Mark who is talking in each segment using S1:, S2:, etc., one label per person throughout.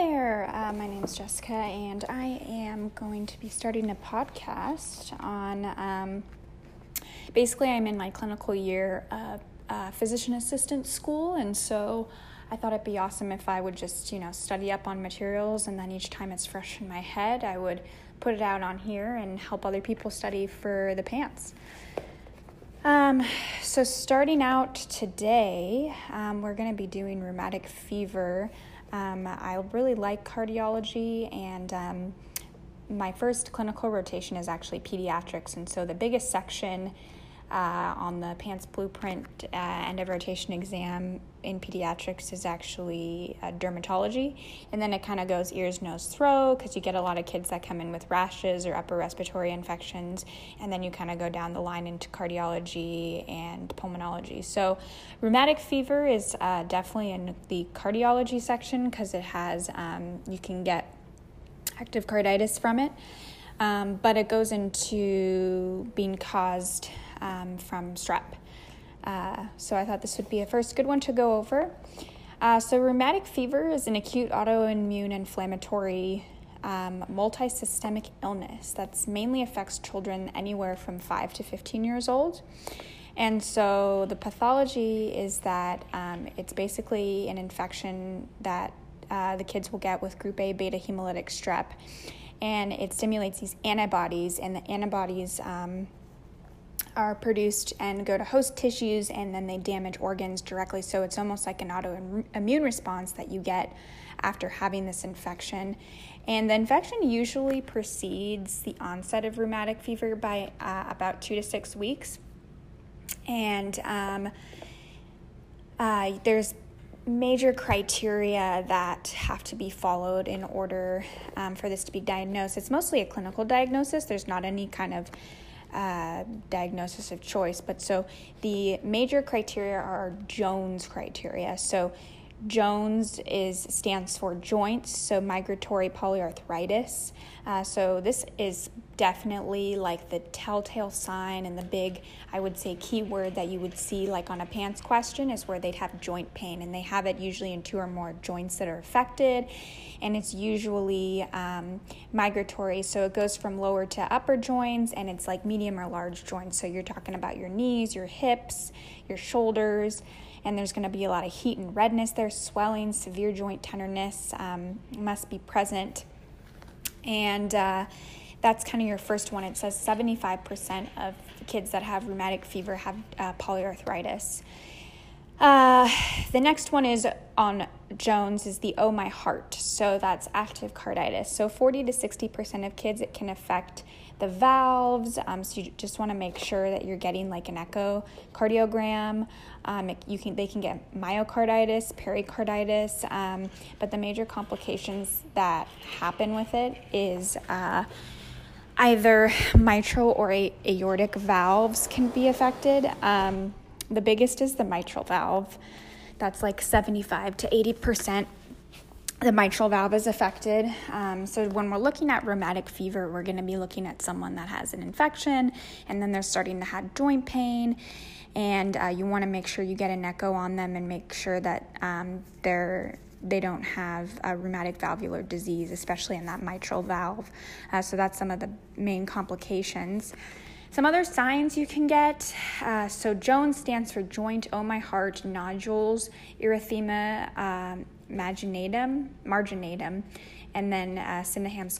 S1: there. Uh, my name is Jessica, and I am going to be starting a podcast on. Um, basically, I'm in my clinical year of uh, physician assistant school, and so I thought it'd be awesome if I would just, you know, study up on materials, and then each time it's fresh in my head, I would put it out on here and help other people study for the PANCE. Um, so, starting out today, um, we're going to be doing rheumatic fever. Um, I really like cardiology, and um, my first clinical rotation is actually pediatrics. And so the biggest section uh, on the PANCE blueprint uh, end of rotation exam in pediatrics is actually uh, dermatology. And then it kind of goes ears, nose, throat, because you get a lot of kids that come in with rashes or upper respiratory infections. And then you kind of go down the line into cardiology and pulmonology. So, rheumatic fever is uh, definitely in the cardiology section because it has, um, you can get active carditis from it. Um, but it goes into being caused um, from strep. Uh, so I thought this would be a first good one to go over. Uh, so, rheumatic fever is an acute autoimmune inflammatory um, multisystemic illness that mainly affects children anywhere from 5 to 15 years old. And so, the pathology is that um, it's basically an infection that uh, the kids will get with group A beta hemolytic strep. And it stimulates these antibodies, and the antibodies um, are produced and go to host tissues and then they damage organs directly. So it's almost like an autoimmune response that you get after having this infection. And the infection usually precedes the onset of rheumatic fever by uh, about two to six weeks. And um, uh, there's major criteria that have to be followed in order um, for this to be diagnosed. It's mostly a clinical diagnosis, there's not any kind of uh, diagnosis of choice. But so the major criteria are Jones criteria. So Jones is stands for joints, so migratory polyarthritis. Uh, so this is definitely like the telltale sign and the big, I would say, keyword that you would see like on a PANCE question is where they'd have joint pain, and they have it usually in two or more joints that are affected, and it's usually um, migratory. So it goes from lower to upper joints, and it's like medium or large joints. So you're talking about your knees, your hips, your shoulders and there's going to be a lot of heat and redness there, swelling, severe joint tenderness um, must be present. And uh, that's kind of your first one. It says 75% of kids that have rheumatic fever have uh, polyarthritis. Uh, the next one is on Jones is the Oh My Heart. So that's active carditis. So 40 to 60% of kids, it can affect the valves. Um, so you just want to make sure that you're getting like an echocardiogram. Um, you can they can get myocarditis, pericarditis, um, but the major complications that happen with it is. Uh, either mitral or a- aortic valves can be affected. Um, the biggest is the mitral valve. That's like 75 to 80% the mitral valve is affected. Um, so, when we're looking at rheumatic fever, we're going to be looking at someone that has an infection and then they're starting to have joint pain. And uh, you want to make sure you get an echo on them and make sure that um, they're they don't have a rheumatic valvular disease, especially in that mitral valve. Uh, so that's some of the main complications. Some other signs you can get uh, so, Jones stands for joint, oh my heart, nodules, erythema um, marginatum, marginatum, and then uh,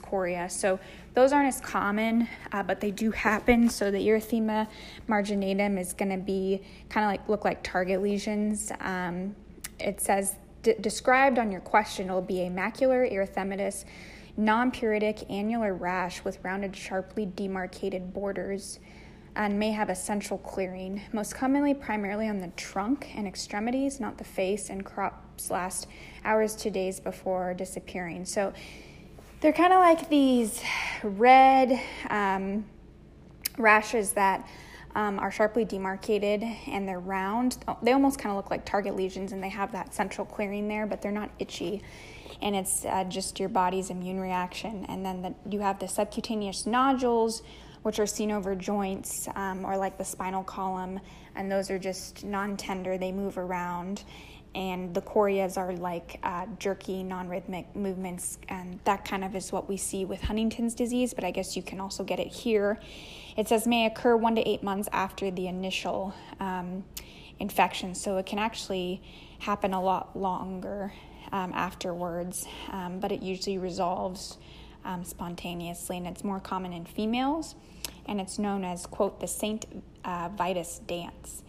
S1: chorea. So, those aren't as common, uh, but they do happen. So, the erythema marginatum is going to be kind of like look like target lesions. Um, it says d- described on your question, it'll be a macular erythematous non-pruritic annular rash with rounded, sharply demarcated borders and may have a central clearing, most commonly primarily on the trunk and extremities, not the face, and crops last hours to days before disappearing. So they're kind of like these red um, rashes that um, are sharply demarcated and they're round. They almost kind of look like target lesions and they have that central clearing there, but they're not itchy and it's uh, just your body's immune reaction. And then the, you have the subcutaneous nodules, which are seen over joints um, or like the spinal column, and those are just non tender, they move around. And the choreas are like uh, jerky, non rhythmic movements, and that kind of is what we see with Huntington's disease, but I guess you can also get it here. It says may occur one to eight months after the initial um, infection, so it can actually happen a lot longer um, afterwards, um, but it usually resolves um, spontaneously, and it's more common in females, and it's known as, quote, the St. Uh, Vitus dance.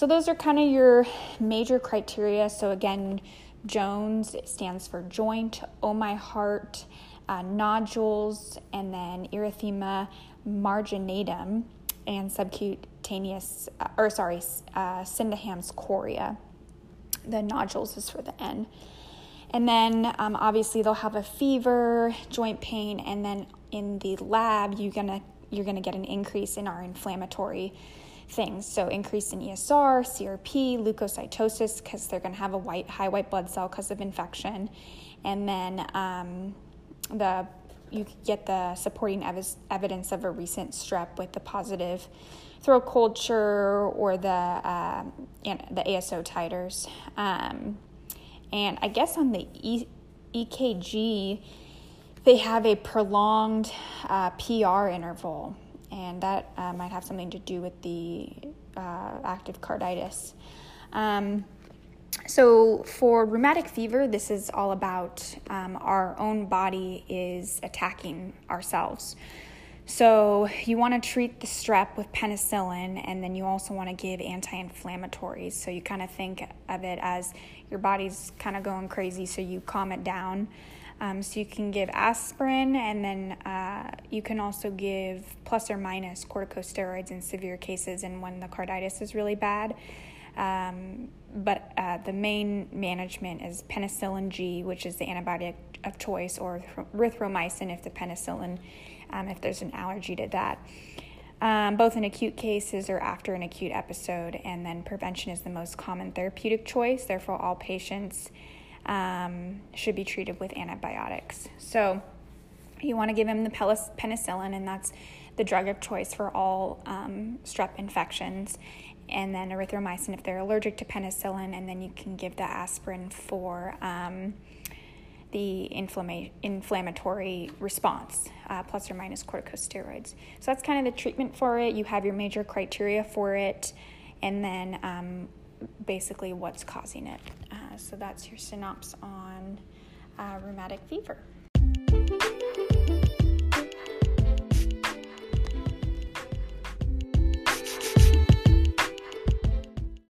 S1: So those are kind of your major criteria. So again, Jones stands for joint, oh my heart, uh, nodules, and then erythema marginatum and subcutaneous, uh, or sorry, uh, Sydenham's chorea. The nodules is for the N. And then um, obviously they'll have a fever, joint pain, and then in the lab you're gonna you're gonna get an increase in our inflammatory things. So increase in ESR, CRP, leukocytosis because they're going to have a white high white blood cell because of infection, and then um, the you get the supporting ev- evidence of a recent strep with the positive throat culture or the uh, the ASO titers. Um, and I guess on the e- EKG, they have a prolonged uh, PR interval and that uh, might have something to do with the uh, active carditis. Um, so, for rheumatic fever, this is all about um, our own body is attacking ourselves. So, you want to treat the strep with penicillin, and then you also want to give anti inflammatories. So, you kind of think of it as your body's kind of going crazy, so you calm it down. Um, so you can give aspirin, and then uh, you can also give plus or minus corticosteroids in severe cases and when the carditis is really bad. Um, but uh, the main management is penicillin G, which is the antibiotic of choice, or erythromycin if the penicillin, um, if there's an allergy to that. Um, both in acute cases or after an acute episode, and then prevention is the most common therapeutic choice. Therefore, all patients um, should be treated with antibiotics. So you want to give him the penicillin, and that's the drug of choice for all um, strep infections. And then erythromycin if they're allergic to penicillin, and then you can give the aspirin for um, the inflama- inflammatory response, uh, plus or minus corticosteroids. So that's kind of the treatment for it. You have your major criteria for it, and then um, basically what's causing it. So that's your synopsis on uh, rheumatic fever.